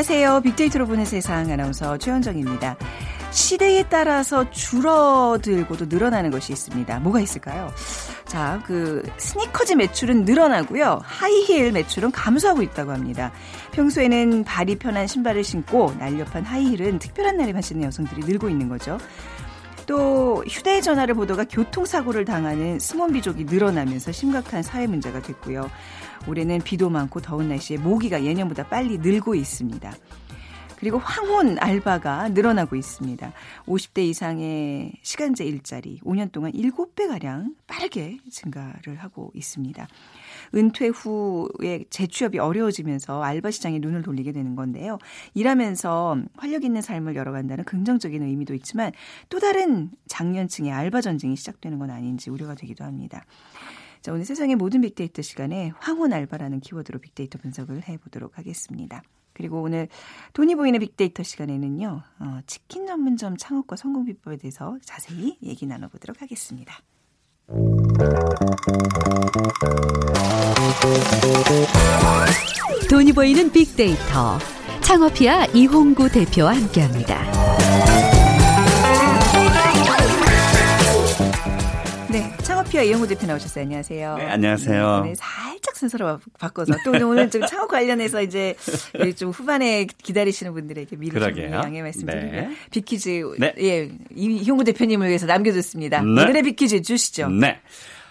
안녕하세요. 빅데이터로 보는 세상 아나운서 최현정입니다. 시대에 따라서 줄어들고 도 늘어나는 것이 있습니다. 뭐가 있을까요? 자, 그 스니커즈 매출은 늘어나고요. 하이힐 매출은 감소하고 있다고 합니다. 평소에는 발이 편한 신발을 신고 날렵한 하이힐은 특별한 날에만 신는 여성들이 늘고 있는 거죠. 또 휴대전화를 보다가 교통사고를 당하는 스몬비족이 늘어나면서 심각한 사회 문제가 됐고요. 올해는 비도 많고 더운 날씨에 모기가 예년보다 빨리 늘고 있습니다. 그리고 황혼 알바가 늘어나고 있습니다. 50대 이상의 시간제 일자리 5년 동안 7배가량 빠르게 증가를 하고 있습니다. 은퇴 후에 재취업이 어려워지면서 알바 시장에 눈을 돌리게 되는 건데요. 일하면서 활력 있는 삶을 열어간다는 긍정적인 의미도 있지만 또 다른 장년층의 알바 전쟁이 시작되는 건 아닌지 우려가 되기도 합니다. 자, 오늘 세상의 모든 빅데이터 시간에 황혼 알바라는 키워드로 빅데이터 분석을 해보도록 하겠습니다. 그리고 오늘 돈이 보이는 빅데이터 시간에는요, 어, 치킨 전문점 창업과 성공 비법에 대해서 자세히 얘기 나눠보도록 하겠습니다. 돈이 보이는 빅데이터 창업피아 이홍구 대표와 함께합니다. 피아 이홍구 대표 나오셨어요. 안녕하세요. 네, 안녕하세요. 네, 살짝 순서로 바꿔서 또 오늘 좀 창업 관련해서 이제 좀 후반에 기다리시는 분들에게 미리 좀 양해 말씀드리고 네. 빅퀴즈 네. 예 이홍구 대표님을 위해서 남겨뒀습니다. 네. 오늘의 빅퀴즈 주시죠. 네.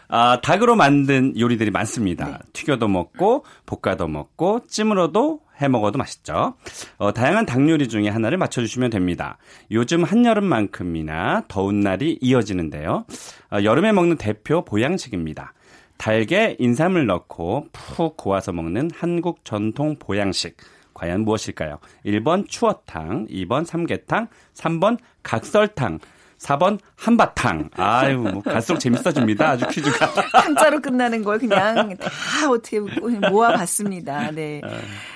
아, 닭으로 만든 요리들이 많습니다. 네. 튀겨도 먹고 볶아도 먹고 찜으로도 해 먹어도 맛있죠. 어, 다양한 닭 요리 중에 하나를 맞춰주시면 됩니다. 요즘 한여름만큼이나 더운 날이 이어지는데요. 어, 여름에 먹는 대표 보양식입니다. 달걀 인삼을 넣고 푹 고아서 먹는 한국 전통 보양식. 과연 무엇일까요? 1번 추어탕, 2번 삼계탕, 3번 각설탕, 4번 한바탕. 아유, 뭐 갈수록 재밌어집니다. 아주 퀴즈가. 한자로 끝나는 걸 그냥 다 어떻게 모아봤습니다. 네. 아.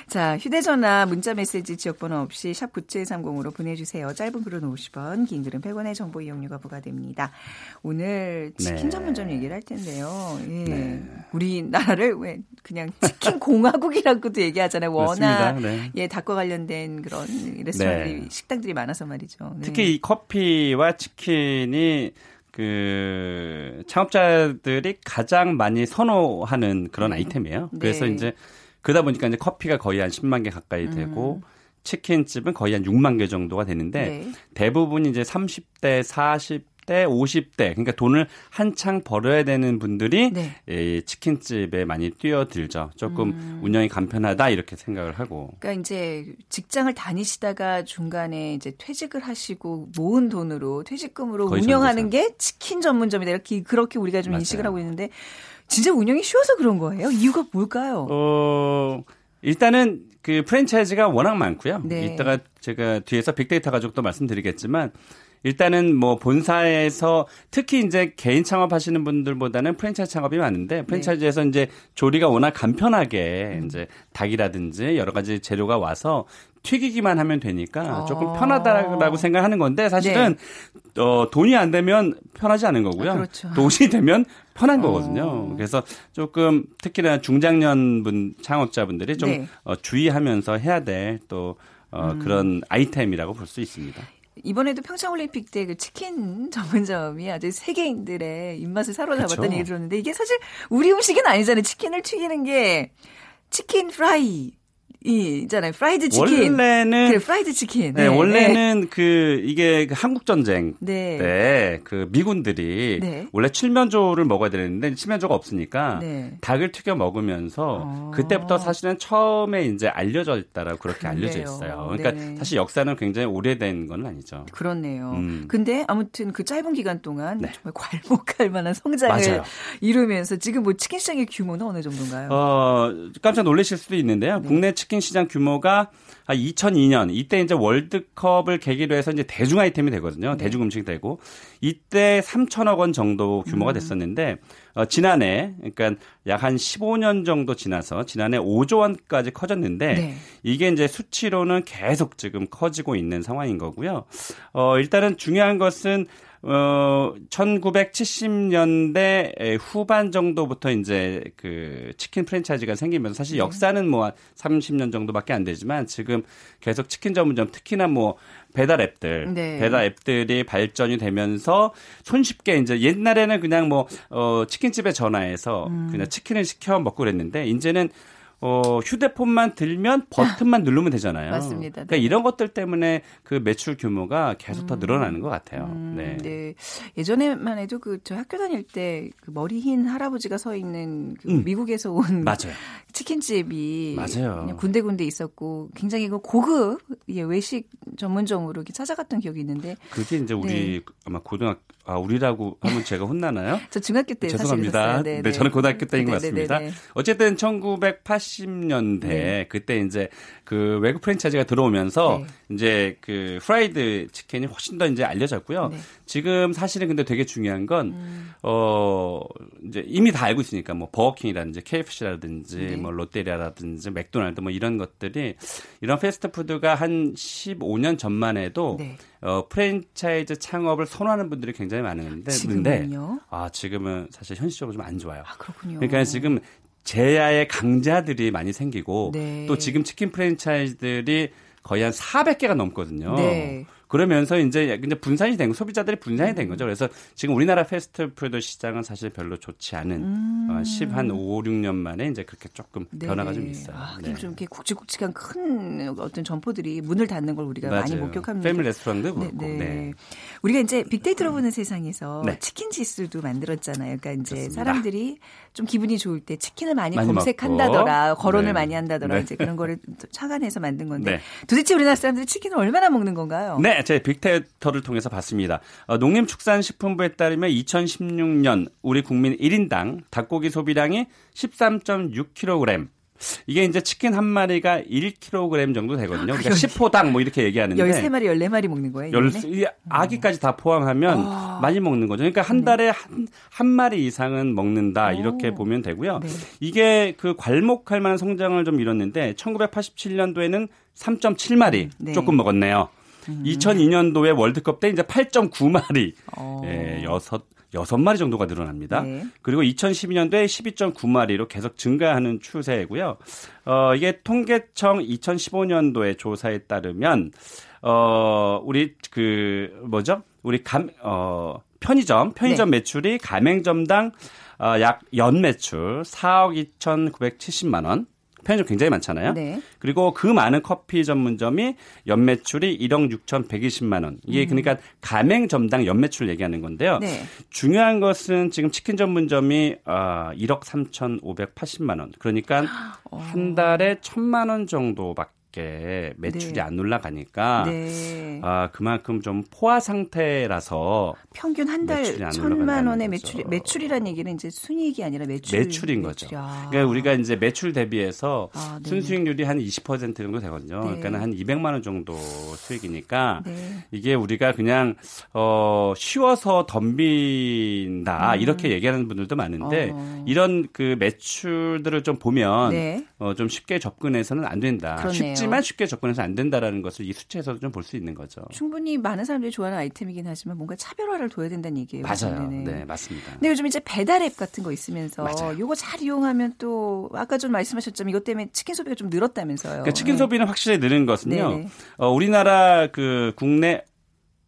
자, 휴대전화, 문자메시지 지역번호 없이 샵 9730으로 보내주세요. 짧은 글은 50원, 긴 글은 100원의 정보 이용료가 부과됩니다. 오늘 치킨 네. 전문점 얘기를 할 텐데요. 예. 네. 우리나라를 왜 그냥 치킨 공화국이라고도 얘기하잖아요. 워낙 네. 예, 닭과 관련된 그런 레스토랑들이, 네. 식당들이 많아서 말이죠. 네. 특히 이 커피와 치킨 이 그 창업자들이 가장 많이 선호하는 그런 네. 아이템이에요. 그래서 이제 그러다 보니까 이제 커피가 거의 한 10만 개 가까이 되고 음. 치킨집은 거의 한 6만 개 정도가 되는데 네. 대부분 이제 30대, 40 대, 50대 그러니까 돈을 한창 벌어야 되는 분들이 네. 이 치킨집에 많이 뛰어들죠. 조금 음. 운영이 간편하다 이렇게 생각을 하고. 그러니까 이제 직장을 다니시다가 중간에 이제 퇴직을 하시고 모은 돈으로 퇴직금으로 운영하는 게 치킨 전문점이다 이렇게 그렇게 우리가 좀 맞아요. 인식을 하고 있는데 진짜 운영이 쉬워서 그런 거예요? 이유가 뭘까요? 어, 일단은 그 프랜차이즈가 워낙 많고요. 네. 이따가 제가 뒤에서 빅데이터 가족도 말씀드리겠지만 일단은 뭐 본사에서 특히 이제 개인 창업하시는 분들보다는 프랜차이즈 창업이 많은데 프랜차이즈에서 네. 이제 조리가 워낙 간편하게 음. 이제 닭이라든지 여러 가지 재료가 와서 튀기기만 하면 되니까 조금 아. 편하다라고 생각하는 건데 사실은 네. 어, 돈이 안 되면 편하지 않은 거고요. 아, 그렇죠. 돈이 되면 편한 어. 거거든요. 그래서 조금 특히나 중장년분 창업자분들이 좀 네. 어, 주의하면서 해야 될또 어, 음. 그런 아이템이라고 볼 수 있습니다. 이번에도 평창올림픽 때 그 치킨 전문점이 아주 세계인들의 입맛을 사로잡았다는 그렇죠. 얘기 들었는데 이게 사실 우리 음식은 아니잖아요. 치킨을 튀기는 게 치킨 프라이 이 있잖아요. 프라이드 치킨. 원래는 그래, 프라이드 치킨. 네, 네 원래는 네. 그 이게 그 한국 전쟁 네. 때그 미군들이 네. 원래 칠면조를 먹어야 되는데 칠면조가 없으니까 네. 닭을 튀겨 먹으면서 어. 그때부터 사실은 처음에 이제 알려져 있다라고 그렇게 그래요. 알려져 있어요. 그러니까 네. 사실 역사는 굉장히 오래된 건 아니죠. 그렇네요. 음. 근데 아무튼 그 짧은 기간 동안 정말 괄목할 만한 성장을 맞아요. 이루면서 지금 뭐 치킨 시장의 규모는 어느 정도인가요? 어, 깜짝 놀라실 수도 있는데요. 국내 치킨 치킨 시장 규모가 2002년 이때 이제 월드컵을 계기로 해서 이제 대중 아이템이 되거든요. 네. 대중 음식이 되고 이때 3천억 원 정도 규모가 음. 됐었는데 어, 지난해 그러니까 약 한 15년 정도 지나서 지난해 5조 원까지 커졌는데 네. 이게 이제 수치로는 계속 지금 커지고 있는 상황인 거고요. 어, 일단은 중요한 것은 어 1970년대 후반 정도부터 이제 그 치킨 프랜차이즈가 생기면서 사실 네. 역사는 뭐 30년 정도밖에 안 되지만 지금 계속 치킨 전문점 특히나 뭐 배달 앱들, 네. 배달 앱들이 발전이 되면서 손쉽게 이제 옛날에는 그냥 뭐 어, 치킨집에 전화해서 음. 그냥 치킨을 시켜 먹고 그랬는데 이제는 어, 휴대폰만 들면 버튼만 누르면 되잖아요. 맞습니다. 그러니까 네. 이런 것들 때문에 그 매출 규모가 계속 더 음. 늘어나는 것 같아요. 음, 네. 네. 예전에만 해도 그 저 학교 다닐 때 그 머리 흰 할아버지가 서 있는 그 음. 미국에서 온 맞아요. 치킨집이 맞아요. 군데군데 있었고 굉장히 그 고급 예, 외식 전문점으로 이렇게 찾아갔던 기억이 있는데 그게 이제 우리 네. 아마 고등학교 아 우리라고 하면 제가 혼나나요? 저 중학교 때 죄송합니다. 네, 네, 저는 고등학교 때인 것 같습니다. 어쨌든 1980년대 네. 그때 이제 그 외국 프랜차이즈가 들어오면서 네. 이제 그 프라이드 치킨이 훨씬 더 이제 알려졌고요. 네. 지금 사실은 근데 되게 중요한 건 음. 어, 이제 이미 다 알고 있으니까 뭐 버거킹이라든지 KFC라든지 네. 뭐 롯데리아라든지 맥도날드 뭐 이런 것들이 이런 패스트푸드가 한 15년 전만 해도 네. 어, 프랜차이즈 창업을 선호하는 분들이 굉장히 많은데 지금은요? 아, 지금은 사실 현실적으로 좀 안 좋아요. 아, 그렇군요. 그러니까 지금 재야의 강자들이 많이 생기고 네. 또 지금 치킨 프랜차이즈들이 거의 한 400개가 넘거든요. 네. 그러면서 이제 이제 분산이 된 소비자들이 분산이 된 거죠. 그래서 지금 우리나라 패스트푸드 시장은 사실 별로 좋지 않은 음. 어, 10한 5, 6년 만에 이제 그렇게 조금 네. 변화가 좀 있어요. 아, 네. 좀 이렇게 굵직굵직한 큰 어떤 점포들이 문을 닫는 걸 우리가 맞아요. 많이 목격합니다. 패밀리 레스토랑도 네, 그렇고. 네. 네. 우리가 이제 빅데이터로 보는 세상에서 네. 치킨 지수도 만들었잖아요. 그러니까 이제 그렇습니다. 사람들이 좀 기분이 좋을 때 치킨을 많이, 많이 검색한다더라. 거론을 네. 많이 한다더라 이제 그런 거를 착안해서 만든 건데 도대체 우리나라 사람들이 치킨을 얼마나 먹는 건가요? 네, 제 빅데이터를 통해서 봤습니다. 어, 농림축산식품부에 따르면 2016년 우리 국민 1인당 닭고기 소비량이 13.6kg. 이게 이제 치킨 한 마리가 1kg 정도 되거든요. 그러니까 10호당 뭐 이렇게 얘기하는데 13마리, 14마리 먹는 거예요? 열, 아기까지 다 포함하면 어. 많이 먹는 거죠. 그러니까 한 네. 달에 한, 한 마리 이상은 먹는다. 이렇게 오. 보면 되고요. 네. 이게 그 괄목할 만한 성장을 좀 이뤘는데 1987년도에는 3.7마리 네. 조금 먹었네요. 음. 2002년도에 월드컵 때 이제 8.9마리, 어. 예, 여섯 여섯 마리 정도가 늘어납니다. 네. 그리고 2012년도에 12.9마리로 계속 증가하는 추세이고요. 어, 이게 통계청 2015년도의 조사에 따르면 어, 우리 그 뭐죠? 우리 감 어, 편의점 편의점 네. 매출이 가맹점당 어, 약 연 매출 4억 2,970만 원. 편의점 굉장히 많잖아요. 네. 그리고 그 많은 커피 전문점이 연매출이 1억 6,120만 원. 이게 음. 그러니까 가맹점당 연매출 얘기하는 건데요. 네. 중요한 것은 지금 치킨 전문점이 어, 1억 3,580만 원. 그러니까 어. 한 달에 1,000만 원 정도밖에 밖에 매출이 네. 안 올라가니까 네. 아 그만큼 좀 포화 상태라서 평균 한 달 천만 원의 매출 매출이란 얘기는 이제 순이익이 아니라 매출 매출인 거죠. 아. 그러니까 우리가 이제 매출 대비해서 아, 네. 순수익률이 한 20% 정도 되거든요. 네. 그러니까 한 200만 원 정도 수익이니까 네. 이게 우리가 그냥 어 쉬워서 덤빈다 음. 이렇게 얘기하는 분들도 많은데 어. 이런 그 매출들을 좀 보면 네. 어, 좀 쉽게 접근해서는 안 된다. 그러네요. 쉽지 만 쉽게 접근해서 안 된다라는 것을 이 수치에서도 좀 볼 수 있는 거죠. 충분히 많은 사람들이 좋아하는 아이템이긴 하지만 뭔가 차별화를 둬야 된다는 얘기예요. 맞아요. 네, 맞습니다. 근데 요즘 이제 배달 앱 같은 거 있으면서 맞아요. 요거 잘 이용하면 또 아까 좀 말씀하셨지만 이것 때문에 치킨 소비가 좀 늘었다면서요. 그러니까 치킨 네. 소비는 확실히 늘은 것은요. 어, 우리나라 그 국내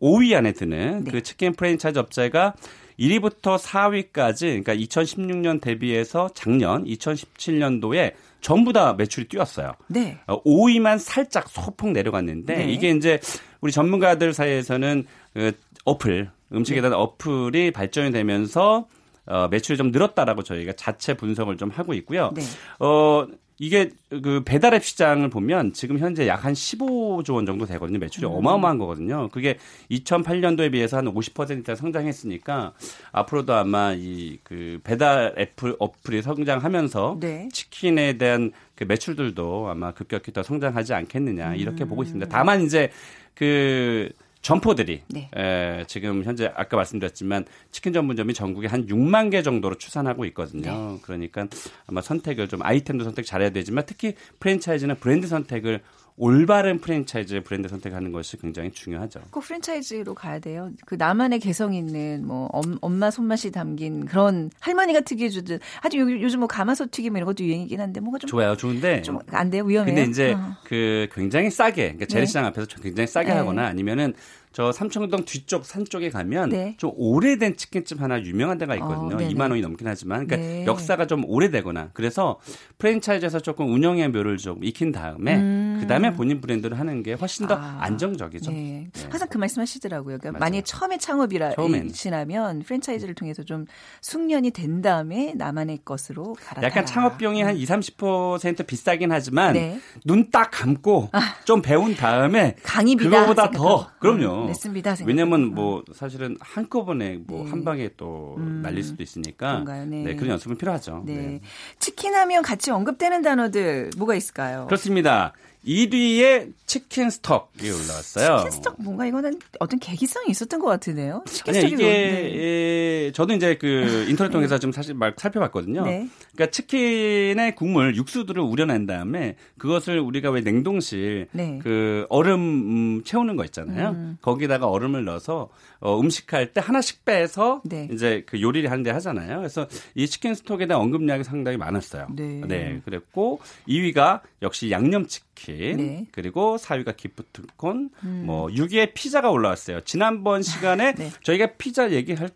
5위 안에 드는 네. 그 치킨 프랜차이즈 업체가 1위부터 4위까지 그러니까 2016년 대비해서 작년 2017년도에 전부 다 매출이 뛰었어요. 네. 5위만 어, 살짝 소폭 내려갔는데 네. 이게 이제 우리 전문가들 사이에서는 그 어플 음식에 대한 네. 어플이 발전이 되면서 어, 매출이 좀 늘었다라고 저희가 자체 분석을 좀 하고 있고요. 네. 어, 이게 그 배달앱 시장을 보면 지금 현재 약 한 15조 원 정도 되거든요. 매출이 음. 어마어마한 거거든요. 그게 2008년도에 비해서 한 50% 성장했으니까 앞으로도 아마 이 그 배달 애플 어플이 성장하면서 네. 치킨에 대한 그 매출들도 아마 급격히 더 성장하지 않겠느냐 이렇게 음. 보고 있습니다. 다만 이제 그 점포들이 네. 에, 지금 현재 아까 말씀드렸지만 치킨 전문점이 전국에 한 6만 개 정도로 추산하고 있거든요. 네. 그러니까 아마 선택을 좀 아이템도 선택 잘해야 되지만 특히 프랜차이즈는 브랜드 선택을 올바른 프랜차이즈 브랜드 선택하는 것이 굉장히 중요하죠. 꼭 프랜차이즈로 가야 돼요. 그 나만의 개성 있는 뭐 엄, 마 손맛이 담긴 그런 할머니가 특이해 주듯 아주 요즘 뭐 가마솥 튀김 이런 것도 유행이긴 한데 뭔가 좀 좋아요. 좋은데 좀 안 돼요. 위험해요. 근데 이제 어. 그 굉장히 싸게 그러니까 재래시장 네. 앞에서 굉장히 싸게 네. 하거나 아니면은 저 삼청동 뒤쪽 산 쪽에 가면 네. 좀 오래된 치킨집 하나 유명한 데가 있거든요. 어, 2만 원이 넘긴 하지만 그러니까 네. 역사가 좀 오래되거나 그래서 프랜차이즈에서 조금 운영의 묘를 좀 익힌 다음에 음. 그다음에 본인 브랜드를 하는 게 훨씬 더 아, 안정적이죠. 네. 네. 항상 그 말씀하시더라고요. 그러니까 만약 처음에 창업이라 시라면 프랜차이즈를 통해서 좀 숙련이 된 다음에 나만의 것으로 갈아타라. 약간 창업 비용이 한 2, 30% 비싸긴 하지만 네. 눈딱 감고 아. 좀 배운 다음에 강의비다 그거보다 더 그럼요. 냈습니다. 왜냐면 뭐 사실은 한꺼번에 뭐한 네. 방에 또 음. 날릴 수도 있으니까 네. 네. 그런 연습은 필요하죠. 네. 네. 치킨 하면 같이 언급되는 단어들 뭐가 있을까요? 그렇습니다. 1위에 치킨 스톡이 올라왔어요. 치킨 스톡 뭔가 이거는 어떤 계기성이 있었던 것 같으네요. 치킨 아니, 이게 네. 저도 이제 그 인터넷 통해서 좀 사실 말 살펴봤거든요. 네. 그러니까 치킨의 국물 육수들을 우려낸 다음에 그것을 우리가 왜 냉동실 네. 그 얼음 음, 채우는 거 있잖아요. 음. 거기다가 얼음을 넣어서 어, 음식할 때 하나씩 빼서 네. 이제 그 요리를 하는데 하잖아요. 그래서 이 치킨 스톡에 대한 언급량이 상당히 많았어요. 네. 네. 그랬고 2위가 역시 양념 치킨 네. 그리고 4위가 기프트콘 음. 뭐 6위에 피자가 올라왔어요. 지난번 시간에 네. 저희가 피자 얘기할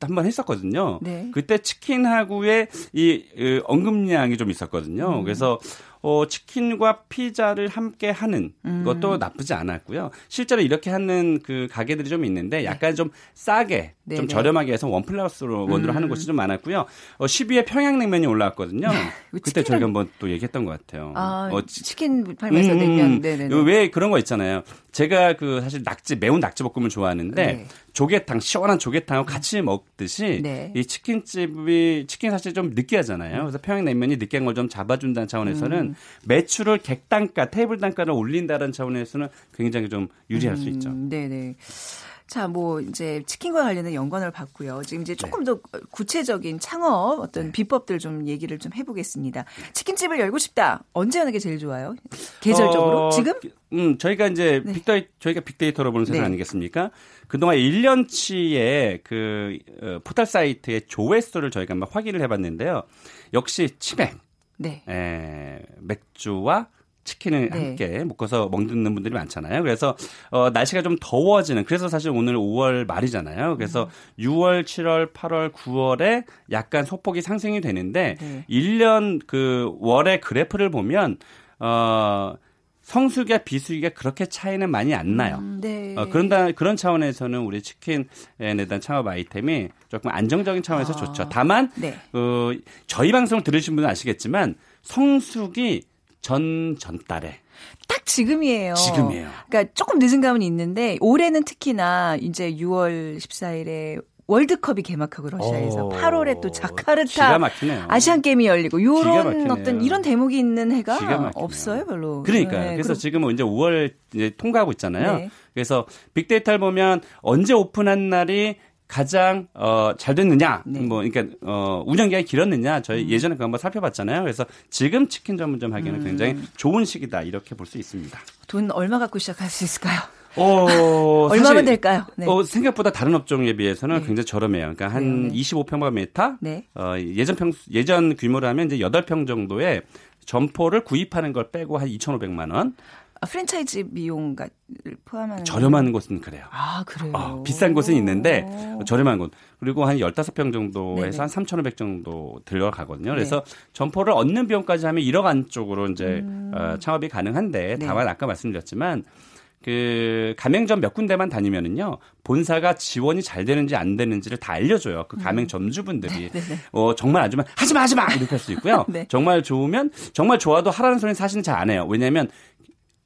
한번 했었거든요. 네. 그때 치킨하고의 이, 이 언급량이 좀 있었거든요. 음. 그래서 어, 치킨과 피자를 함께 하는 음. 것도 나쁘지 않았고요. 실제로 이렇게 하는 그 가게들이 좀 있는데 네. 약간 네. 좀 싸게 네, 좀 네. 저렴하게 해서 원 플러스로 원으로 음. 하는 곳이 좀 많았고요. 어, 10위에 평양냉면이 올라왔거든요. 그때 저희가 한번 또 얘기했던 것 같아요. 아, 어, 치 킨 팔면서 음, 냉면. 네네. 왜 그런 거 있잖아요. 제가 그 사실 낙지 매운 낙지 볶음을 좋아하는데 네. 조개탕 시원한 조개탕하고 같이 먹듯이 네. 이 치킨집이 치킨 사실 좀 느끼하잖아요. 그래서 평양냉면이 느끼한 걸 좀 잡아준다는 차원에서는 음. 매출을 객단가 테이블 단가를 올린다는 차원에서는 굉장히 좀 유리할 음, 수 있죠. 네네. 자, 뭐 이제 치킨과 관련된 연관을 봤고요. 지금 이제 조금 네. 더 구체적인 창업 어떤 네. 비법들 좀 얘기를 좀 해보겠습니다. 치킨집을 열고 싶다. 언제 하는 게 제일 좋아요? 계절적으로 어, 지금? 음, 저희가 이제 네. 빅데이 저희가 빅데이터로 보는 세상 네. 아니겠습니까? 그동안 1년치의 그 어, 포털 사이트의 조회수를 저희가 한번 확인을 해봤는데요. 역시 치맥, 네. 에, 맥주와 치킨을 네. 함께 묶어서 먹는 분들이 많잖아요. 그래서 어 날씨가 좀 더워지는 그래서 사실 오늘 5월 말이잖아요. 그래서 음. 6월, 7월, 8월, 9월에 약간 소폭이 상승이 되는데 네. 1년 그 월의 그래프를 보면 어 성수기와 비수기가 그렇게 차이는 많이 안 나요. 음, 네. 어, 그런다 그런 차원에서는 우리 치킨에 대한 창업 아이템이 조금 안정적인 차원에서 아. 좋죠. 다만 네. 어, 저희 방송을 들으신 분은 아시겠지만 성수기 전 전달에 딱 지금이에요. 지금이에요. 그러니까 조금 늦은 감은 있는데 올해는 특히나 이제 6월 14일에 월드컵이 개막하고 러시아에서 오, 8월에 또 자카르타 아시안 게임이 열리고 요런 어떤 이런 대목이 있는 해가 없어요, 별로. 그러니까 네, 그래서 지금 이제 5월 이제 통과하고 있잖아요. 네. 그래서 빅데이터를 보면 언제 오픈한 날이 가장 어, 잘 됐느냐, 네. 뭐 그러니까 어, 운영 기간이 길었느냐, 저희 음. 예전에 그거 한번 살펴봤잖아요. 그래서 지금 치킨 전문점 하기에는 음. 굉장히 좋은 시기다 이렇게 볼 수 있습니다. 돈 얼마 갖고 시작할 수 있을까요? 어, 얼마면 될까요? 네. 어, 생각보다 다른 업종에 비해서는 네. 굉장히 저렴해요. 그러니까 한 네. 25평방미터 네. 어, 예전 평 예전 규모로 하면 이제 8평 정도의 점포를 구입하는 걸 빼고 한 2,500만 원. 아, 프랜차이즈 비용을 포함하는 저렴한 곳은 그래요. 아, 그래요. 어, 비싼 곳은 있는데 저렴한 곳. 그리고 한 15평 정도에서 네네. 한 3,500 정도 들어가거든요. 그래서 네. 점포를 얻는 비용까지 하면 1억 안쪽으로 이제 음. 어, 창업이 가능한데 네. 다만 아까 말씀드렸지만 그 가맹점 몇 군데만 다니면은요 본사가 지원이 잘 되는지 안 되는지를 다 알려줘요. 그 가맹 음. 점주분들이 네, 네, 네. 어 정말 안 좋으면 하지마 하지마 이렇게 할 수 있고요. 네. 정말 좋으면 정말 좋아도 하라는 소리는 사실은 잘 안 해요. 왜냐하면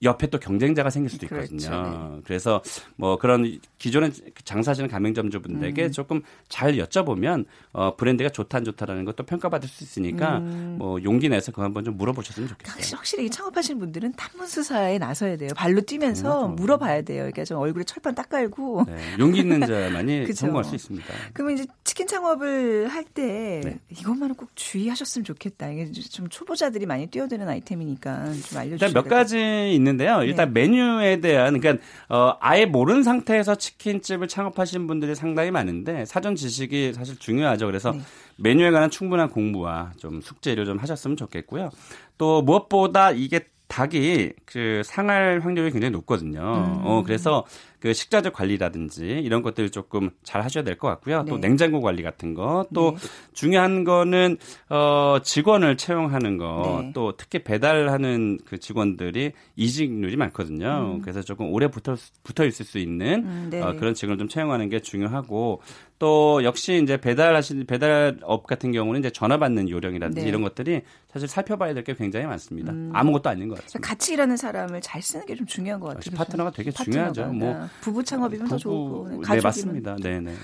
옆에 또 경쟁자가 생길 수도 있거든요. 그렇죠. 네. 그래서 뭐 그런 기존에 장사하시는 가맹점주분들에게 음. 조금 잘 여쭤보면 어, 브랜드가 좋다 안 좋다라는 것도 평가받을 수 있으니까 음. 뭐 용기 내서 그거 한번 좀 물어보셨으면 좋겠어요. 확실히 창업하시는 분들은 탐문 수사에 나서야 돼요. 발로 뛰면서 당연하죠. 물어봐야 돼요. 그러니까 좀 얼굴에 철판 딱 깔고 네, 용기 있는 자만이 성공할 수 있습니다. 그러면 이제 치킨 창업을 할때 네. 이것만은 꼭 주의하셨으면 좋겠다. 이게 좀 초보자들이 많이 뛰어드는 아이템이니까 좀 알려주세요. 몇 가지 있는 있는데요. 일단 네. 메뉴에 대한 그러니까 어 아예 모르는 상태에서 치킨집을 창업하신 분들이 상당히 많은데 사전 지식이 사실 중요하죠. 그래서 네. 메뉴에 관한 충분한 공부와 좀 숙제를 좀 하셨으면 좋겠고요. 또 무엇보다 이게 닭이 그 상할 확률이 굉장히 높거든요. 음. 어 그래서 그 식자재 관리라든지 이런 것들 조금 잘 하셔야 될 것 같고요. 네. 또 냉장고 관리 같은 거, 또 네. 중요한 거는 어 직원을 채용하는 거, 네. 또 특히 배달하는 그 직원들이 이직률이 많거든요. 음. 그래서 조금 오래 붙어 붙어 있을 수 있는 음, 네. 어, 그런 직원을 좀 채용하는 게 중요하고 또 역시 이제 배달하시는 배달업 같은 경우는 이제 전화 받는 요령이라든지 네. 이런 것들이 사실 살펴봐야 될 게 굉장히 많습니다. 음. 아무것도 아닌 것 같습니다. 같이 일하는 사람을 잘 쓰는 게 좀 중요한 것 같아요. 파트너가 되게 파트너가, 중요하죠. 뭐 부부 창업이면 부부, 더 좋고 네, 가족이면. 네 맞습니다. 네네.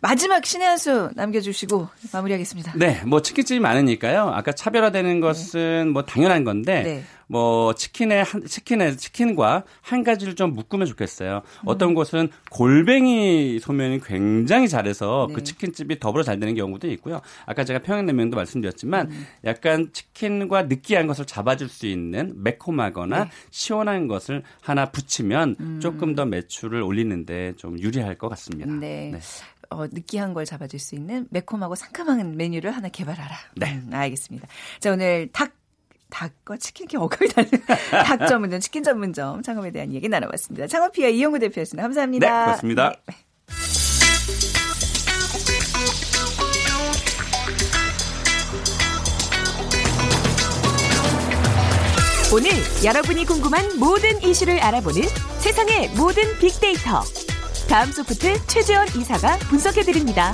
마지막 신의 한 수 남겨주시고 마무리하겠습니다. 네, 뭐 치킨집이 많으니까요. 아까 차별화되는 것은 네. 뭐 당연한 건데 네. 뭐 치킨에 한, 치킨에 치킨과 한 가지를 좀 묶으면 좋겠어요. 음. 어떤 곳은 골뱅이 소면이 굉장히 잘해서 네. 그 치킨집이 더불어 잘 되는 경우도 있고요. 아까 제가 평양냉면도 말씀드렸지만 음. 약간 치킨과 느끼한 것을 잡아줄 수 있는 매콤하거나 네. 시원한 것을 하나 붙이면 음. 조금 더 매출을 올리는데 좀 유리할 것 같습니다. 네. 네. 어, 느끼한 걸 잡아줄 수 있는 매콤하고 상큼한 메뉴를 하나 개발하라. 네. 음, 알겠습니다. 자, 오늘 닭 닭과 치킨 이 어감이 다른 닭 전문점, 치킨 전문점 창업에 대한 얘기 나눠봤습니다. 창업피아 이용구 대표였습니다. 감사합니다. 네, 고맙습니다. 네. 오늘 여러분이 궁금한 모든 이슈를 알아보는 세상의 모든 빅데이터. 다음 소프트 최재원 이사가 분석해드립니다.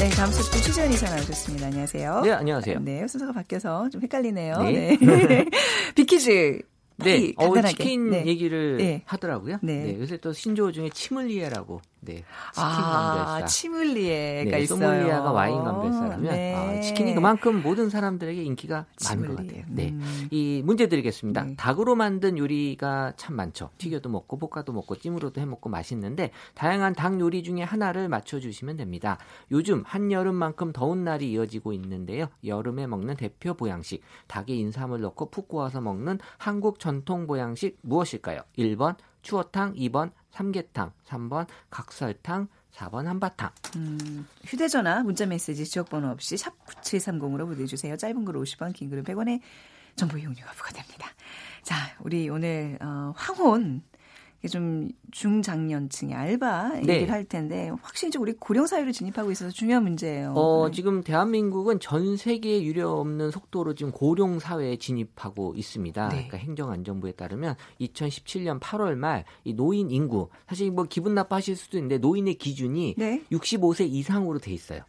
네, 다음 소프트 최재원 이사 나오셨습니다. 안녕하세요. 네, 안녕하세요. 네, 순서가 바뀌어서 좀 헷갈리네요. 네. 네. 빅 퀴즈 네, 어, 치킨 네. 얘기를 네. 하더라고요. 네. 네. 요새 또 신조어 중에 치물리에라고 네. 치킨 아, 감별사. 치물리에가 네, 있어요. 소믈리에가 와인 감별사라면 네. 아, 치킨이 그만큼 모든 사람들에게 인기가 치물리에. 많은 것 같아요. 네. 음. 이 문제 드리겠습니다. 네. 닭으로 만든 요리가 참 많죠. 튀겨도 먹고 볶아도 먹고 찜으로도 해 먹고 맛있는데 다양한 닭 요리 중에 하나를 맞춰 주시면 됩니다. 요즘 한여름만큼 더운 날이 이어지고 있는데요. 여름에 먹는 대표 보양식 닭의 인삼을 넣고 푹 구워서 먹는 한국 전통 보양식 무엇일까요? 1번 추어탕, 2번 삼계탕, 3번 각설탕, 4번 한바탕. 음, 휴대전화, 문자메시지, 지역번호 없이 샵 9730으로 보내주세요. 짧은 글 50원, 긴 글은 100원에 정보 이용료가 부과됩니다. 자, 우리 오늘 어, 황혼 좀 중장년층의 알바 네. 얘기를 할 텐데 확실히 좀 우리 고령 사회로 진입하고 있어서 중요한 문제예요. 어, 네. 지금 대한민국은 전 세계에 유례 없는 속도로 지금 고령 사회에 진입하고 있습니다. 네. 그러니까 행정안전부에 따르면 2017년 8월 말 이 노인 인구 사실 뭐 기분 나빠하실 수도 있는데 노인의 기준이 65세 이상으로 돼 있어요.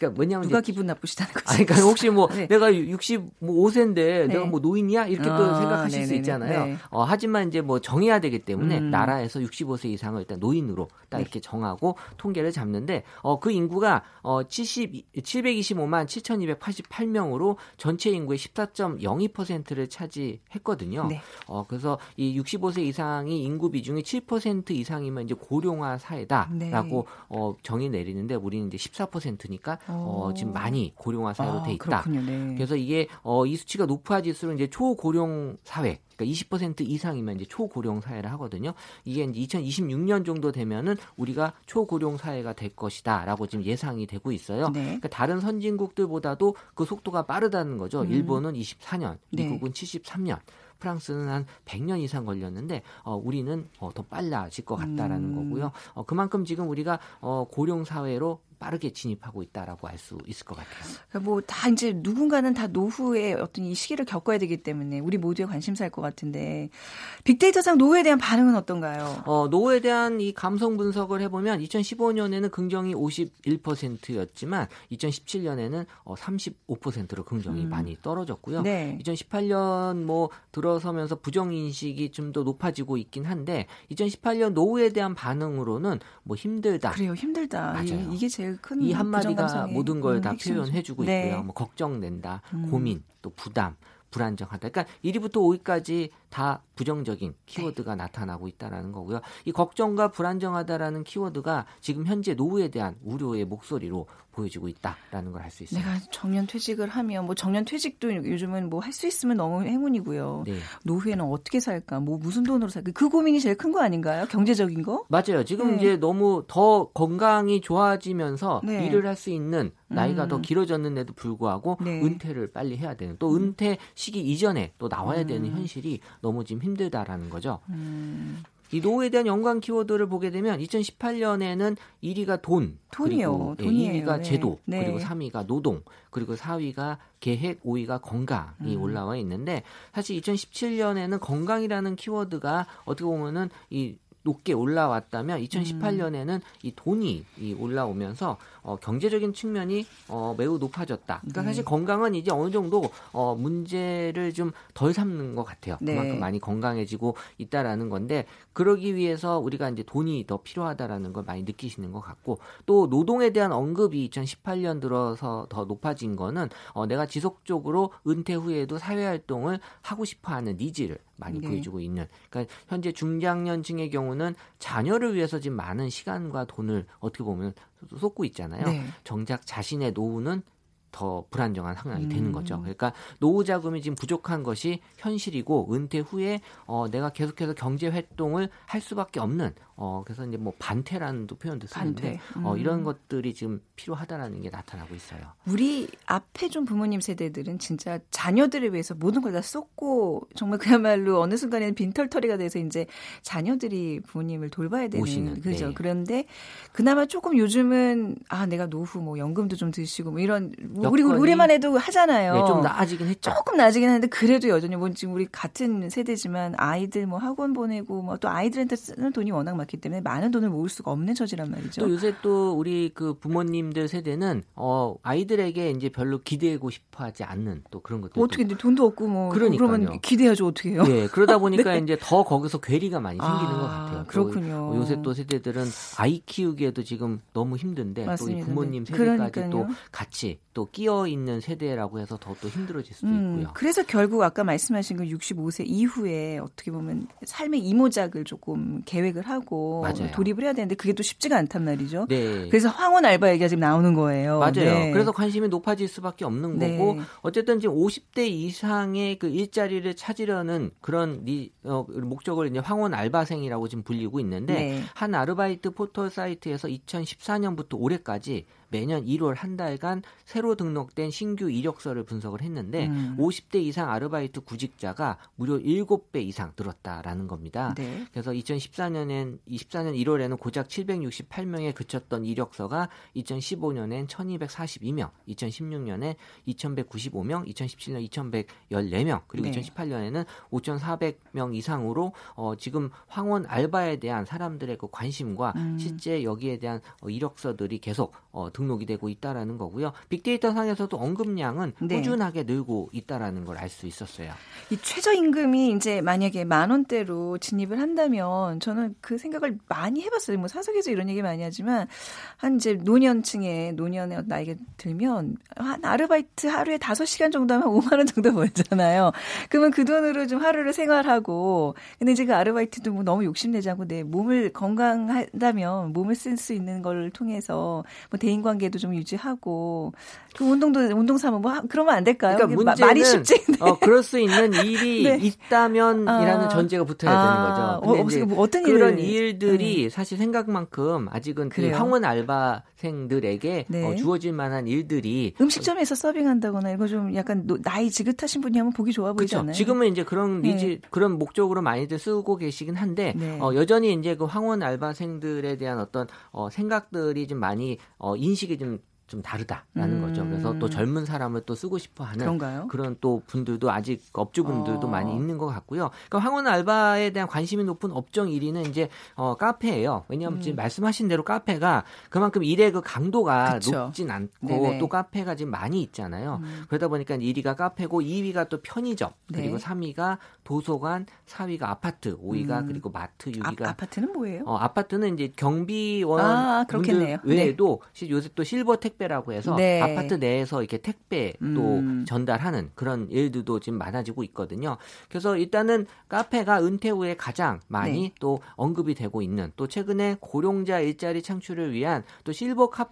그러니까 뭐냐면 누가 기분 나쁘시다는 거죠. 아니, 그러니까 혹시 뭐 네. 내가 65세인데 네. 내가 뭐 노인이야 이렇게 또 아, 생각하실 네네네. 수 있잖아요. 네. 어, 하지만 이제 뭐 정해야 되기 때문에 음. 나라에서 65세 이상을 일단 노인으로 딱 네. 이렇게 정하고 통계를 잡는데 어, 그 인구가 어, 70 725만 7,288명으로 전체 인구의 14.02%를 차지했거든요. 네. 어, 그래서 이 65세 이상이 인구 비중이 7% 이상이면 이제 고령화 사회다라고 네. 어, 정의 내리는데 우리는 이제 14%니까 어, 지금 많이 고령화 사회로 아, 돼 있다. 네. 그래서 이게 어, 이 수치가 높아질수록 이제 초고령 사회 그러니까 20% 이상이면 이제 초고령 사회를 하거든요. 이게 이제 2026년 정도 되면은 우리가 초고령 사회가 될 것이다라고 지금 예상이 되고 있어요. 네. 그러니까 다른 선진국들보다도 그 속도가 빠르다는 거죠. 음. 일본은 24년, 미국은 네. 73년. 프랑스는 한 100년 이상 걸렸는데 어, 우리는 어, 더 빨라질 것 같다라는 음. 거고요. 어, 그만큼 지금 우리가 어, 고령 사회로 빠르게 진입하고 있다라고 알 수 있을 것 같아요. 그러니까 뭐다 이제 누군가는 다 노후의 어떤 이 시기를 겪어야 되기 때문에 우리 모두의 관심사일 것 같은데 빅데이터상 노후에 대한 반응은 어떤가요? 어, 노후에 대한 이 감성 분석을 해보면 2015년에는 긍정이 51%였지만 2017년에는 어, 35%로 긍정이 음. 많이 떨어졌고요. 네. 2018년 뭐 들어서면서 부정 인식이 좀 더 높아지고 있긴 한데 2018년 노후에 대한 반응으로는 뭐 힘들다. 그래요, 힘들다. 맞아요. 이게 제일 제일 큰 이 한마디가 모든 걸다 음, 표현해주고 네. 있고요. 뭐 걱정된다, 음. 고민, 또 부담, 불안정하다. 그러니까 1위부터 5위까지 다 부정적인 키워드가 네. 나타나고 있다라는 거고요. 이 걱정과 불안정하다라는 키워드가 지금 현재 노후에 대한 우려의 목소리로 보여주고 있다라는 걸 알 수 있어요. 내가 정년 퇴직을 하면 뭐 정년 퇴직도 요즘은 뭐 할 수 있으면 너무 행운이고요. 네. 노후에는 어떻게 살까? 뭐 무슨 돈으로 살까? 그 고민이 제일 큰 거 아닌가요? 경제적인 거? 맞아요. 지금 네. 이제 너무 더 건강이 좋아지면서 네. 일을 할 수 있는 나이가 음. 더 길어졌는데도 불구하고 네. 은퇴를 빨리 해야 되는 또 은퇴 시기 이전에 또 나와야 되는 음. 현실이 너무 지금 힘들다라는 거죠. 음. 이 노후에 대한 연관 키워드를 보게 되면 2018년에는 1위가 돈, 돈이요. 그리고 돈이에요. 2위가 네. 제도, 네. 그리고 3위가 노동, 그리고 4위가 계획, 5위가 건강이 음. 올라와 있는데 사실 2017년에는 건강이라는 키워드가 어떻게 보면은 이 높게 올라왔다면 2018년에는 음. 이 돈이 이 올라오면서 어, 경제적인 측면이 어, 매우 높아졌다. 그러니까 네. 사실 건강은 이제 어느 정도 어, 문제를 좀 덜 삼는 것 같아요. 네. 그만큼 많이 건강해지고 있다라는 건데 그러기 위해서 우리가 이제 돈이 더 필요하다라는 걸 많이 느끼시는 것 같고 또 노동에 대한 언급이 2018년 들어서 더 높아진 거는 어, 내가 지속적으로 은퇴 후에도 사회 활동을 하고 싶어하는 니즈를 많이 네. 보여주고 있는. 그러니까 현재 중장년층의 경우는 자녀를 위해서 지금 많은 시간과 돈을 어떻게 보면 쏟고 있잖아요. 네. 정작 자신의 노후는 더 불안정한 상황이 음. 되는 거죠. 그러니까 노후 자금이 지금 부족한 것이 현실이고 은퇴 후에 어 내가 계속해서 경제 활동을 할 수밖에 없는 어 그래서 이제 뭐 반태라는 또 표현도 쓰는데 반태. 음. 어 이런 것들이 지금 필요하다라는 게 나타나고 있어요. 우리 앞에 좀 부모님 세대들은 진짜 자녀들을 위해서 모든 걸 다 쏟고 정말 그야말로 어느 순간에는 빈털터리가 돼서 이제 자녀들이 부모님을 돌봐야 되는 오시는, 그죠. 네. 그런데 그나마 조금 요즘은 아 내가 노후 뭐 연금도 좀 드시고 뭐 이런 우리 우리만 해도 하잖아요. 네, 좀 나아지긴 했죠. 조금 나아지긴 하는데 그래도 여전히 뭐 지금 우리 같은 세대지만 아이들 뭐 학원 보내고 뭐 또 아이들한테 쓰는 돈이 워낙 많기 때문에 많은 돈을 모을 수가 없는 처지란 말이죠. 또 요새 또 우리 그 부모님들 세대는 어 아이들에게 이제 별로 기대고 싶어하지 않는 또 그런 것들. 어떻게 근데 돈도 없고 뭐 그러니까요. 그러면 기대하죠 어떻게 해요? 네 그러다 보니까 네. 이제 더 거기서 괴리가 많이 생기는 아, 것 같아요. 그렇군요. 요새 또 세대들은 아이 키우기에도 지금 너무 힘든데 맞습니다. 또 부모님 네. 세대까지 그러니까요. 또 같이 또 끼어 있는 세대라고 해서 더 또 힘들어질 수도 음, 있고요. 그래서 결국 아까 말씀하신 그 65세 이후에 어떻게 보면 삶의 이모작을 조금 계획을 하고 맞아요. 돌입을 해야 되는데 그게 또 쉽지가 않단 말이죠. 네. 그래서 황혼 알바 얘기가 지금 나오는 거예요. 맞아요. 네. 그래서 관심이 높아질 수밖에 없는 네. 거고 어쨌든 지금 50대 이상의 그 일자리를 찾으려는 그런 리, 어, 목적을 이제 황혼 알바생이라고 지금 불리고 있는데 네. 한 아르바이트 포털 사이트에서 2014년부터 올해까지 매년 1월 한 달간 새로 등록된 신규 이력서를 분석을 했는데 음. 50대 이상 아르바이트 구직자가 무려 7배 이상 늘었다라는 겁니다. 네. 그래서 2014년엔 24년 1월에는 고작 768명에 그쳤던 이력서가 2015년엔 1242명, 2016년에 2195명, 2017년 2114명, 그리고 네. 2018년에는 5400명 이상으로 어, 지금 황원 알바에 대한 사람들의 그 관심과 음. 실제 여기에 대한 어, 이력서들이 계속 어, 등록이 되고 있다라는 거고요. 빅데이터 상에서도 언급량은 네. 꾸준하게 늘고 있다라는 걸 알 수 있었어요. 이 최저임금이 이제 만약에 만 원대로 진입을 한다면 저는 그 생각을 많이 해봤어요. 뭐 사석에서 이런 얘기 많이 하지만 한 이제 노년층에 노년의 나이가 들면 한 아르바이트 하루에 다섯 시간 정도 하면 5만 원 정도 벌잖아요. 그러면 그 돈으로 좀 하루를 생활하고 근데 이제 그 아르바이트도 뭐 너무 욕심내지 않고 내 몸을 건강하다면 몸을 쓸 수 있는 걸 통해서 뭐 대인과 관계도 좀 유지하고 그 운동도 운동 삼아 뭐 그러면 안 될까요? 그러니까 문제는 말이 쉽지. 어 그럴 수 있는 일이 네. 있다면이라는 아. 전제가 붙어야 아. 되는 거죠. 근데 어, 뭐 어떤 그런 일? 들이 네. 사실 생각만큼 아직은 그 황혼 알바생들에게 네. 어, 주어질 만한 일들이 음식점에서 서빙한다거나 이거 좀 약간 나이 지긋하신 분이 하면 보기 좋아 보이잖아요. 그렇죠. 지금은 이제 그런 네. 니즈 그런 목적으로 많이들 쓰고 계시긴 한데 네. 어, 여전히 이제 그 황혼 알바생들에 대한 어떤 어, 생각들이 좀 많이 어, 인식 이 좀 좀 다르다라는 음. 거죠. 그래서 또 젊은 사람을 또 쓰고 싶어 하는 그런가요? 그런 또 분들도 아직 업주분들도 어. 많이 있는 것 같고요. 그러니까 황혼 알바에 대한 관심이 높은 업종 1위는 이제 어, 카페예요. 왜냐하면 음. 지금 말씀하신 대로 카페가 그만큼 일의 그 강도가 그쵸. 높진 않고 네네. 또 카페가 지금 많이 있잖아요. 음. 그러다 보니까 1위가 카페고 2위가 또 편의점 네. 그리고 3위가 도서관, 4위가 아파트, 5위가 음. 그리고 마트, 6위가 아, 파트는 뭐예요? 어, 아파트는 이제 경비원 아, 분들 외에도 네. 요새 또 실버 택 택배라고 해서 네. 아파트 내에서 이렇게 택배 또 음. 전달하는 그런 일들도 지금 많아지고 있거든요. 그래서 일단은 카페가 은퇴 후에 가장 많이 네. 또 언급이 되고 있는 또 최근에 고령자 일자리 창출을 위한 또 실버 카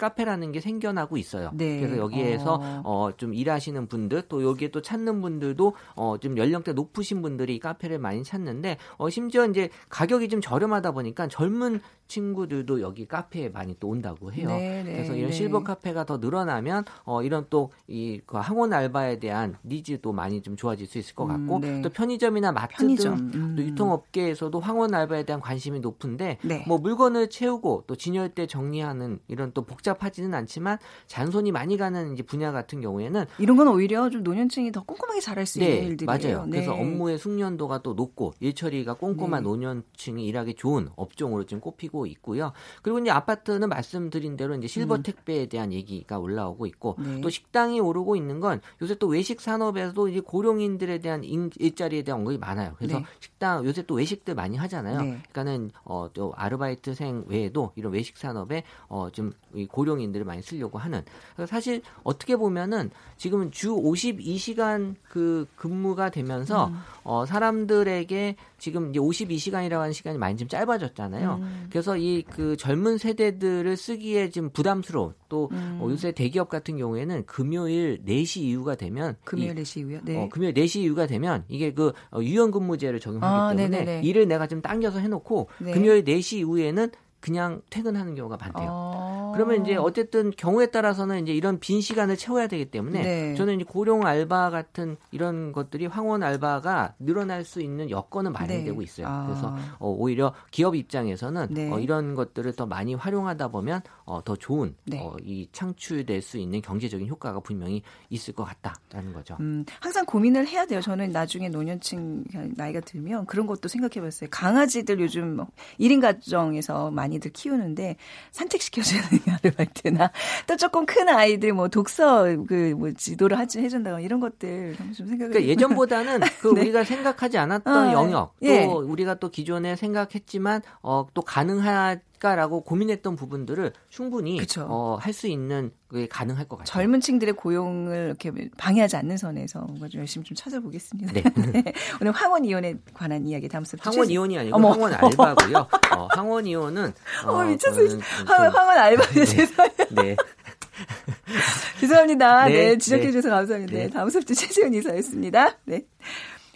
카페라는 게 생겨나고 있어요. 네. 그래서 여기에서 어. 어, 좀 일하시는 분들 또 여기에 또 찾는 분들도 어, 좀 연령대 높으신 분들이 카페를 많이 찾는데 어, 심지어 이제 가격이 좀 저렴하다 보니까 젊은 친구들도 여기 카페에 많이 또 온다고 해요. 네, 네, 그래서 이런 네. 실버 카페가 더 늘어나면 어, 이런 또이 그 황혼 알바에 대한 니즈도 많이 좀 좋아질 수 있을 것 같고 음, 네. 또 편의점이나 마트 편의점. 등 음. 또 유통업계에서도 황혼 알바에 대한 관심이 높은데 네. 뭐 물건을 채우고 또 진열대 정리하는 이런 또 복잡 하지는 않지만 잔손이 많이 가는 이제 분야 같은 경우에는 이런 건 오히려 좀 노년층이 더 꼼꼼하게 잘할 수 있는 일들이에요. 맞아요. 그래서 업무의 숙련도가 또 높고 일 처리가 꼼꼼한 노년층이 일하기 좋은 업종으로 지금 꼽히고 있고요. 그리고 이제 아파트는 말씀드린 대로 이제 실버 음. 택배에 대한 얘기가 올라오고 있고 네. 또 식당이 오르고 있는 건 요새 또 외식 산업에서도 이제 고령인들에 대한 일자리에 대한 언급이 많아요. 그래서 네. 식당 요새 또 외식들 많이 하잖아요. 네. 그러니까는 어 또 아르바이트생 외에도 이런 외식 산업에 어좀 고 령인들을 많이 쓰려고 하는. 사실 어떻게 보면은 지금은 주 52시간 그 근무가 되면서 음. 어 사람들에게 지금 이제 52시간이라고 하는 시간이 많이 좀 짧아졌잖아요. 음. 그래서 이 그 젊은 세대들을 쓰기에 좀 부담스러운 또 음. 어, 요새 대기업 같은 경우에는 금요일 4시 이후가 되면 금요일 4시 이후요? 네. 어, 금요일 4시 이후가 되면 이게 그 어, 유연 근무제를 적용하기 아, 때문에. 일을 내가 좀 당겨서 해 놓고 네. 금요일 4시 이후에는 그냥 퇴근하는 경우가 많대요. 어... 그러면 이제 어쨌든 경우에 따라서는 이제 이런 빈 시간을 채워야 되기 때문에 네. 저는 이제 고령 알바 같은 이런 것들이 황원 알바가 늘어날 수 있는 여건은 마련되고 네. 있어요. 아... 그래서 어, 오히려 기업 입장에서는 네. 어, 이런 것들을 더 많이 활용하다 보면 어, 더 좋은 네. 어, 이 창출될 수 있는 경제적인 효과가 분명히 있을 것 같다라는 거죠. 음, 항상 고민을 해야 돼요. 저는 나중에 노년층 나이가 들면 그런 것도 생각해봤어요. 강아지들 요즘 1인 뭐 가정에서 많이 많이들 키우는데 산책시켜주는 아르바이트나 또 조금 큰 아이들 뭐 독서 그 뭐 지도를 해준다거나 이런 것들 좀 생각을. 그러니까 예전보다는 그 네. 우리가 생각하지 않았던 어, 영역 또 예. 우리가 또 기존에 생각했지만 어, 또 가능한 있을까라고 고민했던 부분들을 충분히 어, 할 수 있는 게 가능할 것 같아요. 젊은 층들의 고용을 이렇게 방해하지 않는 선에서 뭔가 좀 열심히 좀 찾아보겠습니다. 네. 네. 오늘 황원 이혼에 관한 이야기 다음 수업 황원 이혼이 아니고 어머. 황원 알바고요. 어, 황원 이혼은 어, 어 미쳤어. 황원, 황원 알바요. 네. 죄송해요. 네. 죄송합니다. 네, 네 지적해 주셔서 감사합니다. 네. 다음 수업 주 최재훈 이사였습니다. 네.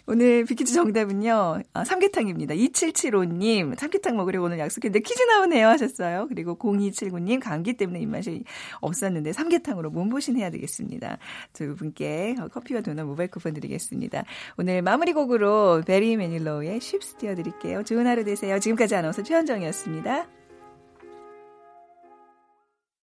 오늘 비키즈 정답은요. 아, 삼계탕입니다. 2775님, 삼계탕 먹으려고 오늘 약속했는데 퀴즈 나오네요 하셨어요. 그리고 0279님, 감기 때문에 입맛이 없었는데 삼계탕으로 몸보신 해야 되겠습니다. 두 분께 커피와 도넛 모바일 쿠폰 드리겠습니다. 오늘 마무리 곡으로 베리 매닐로우의 쉽스 띄워드릴게요. 좋은 하루 되세요. 지금까지 아나운서 최현정이었습니다.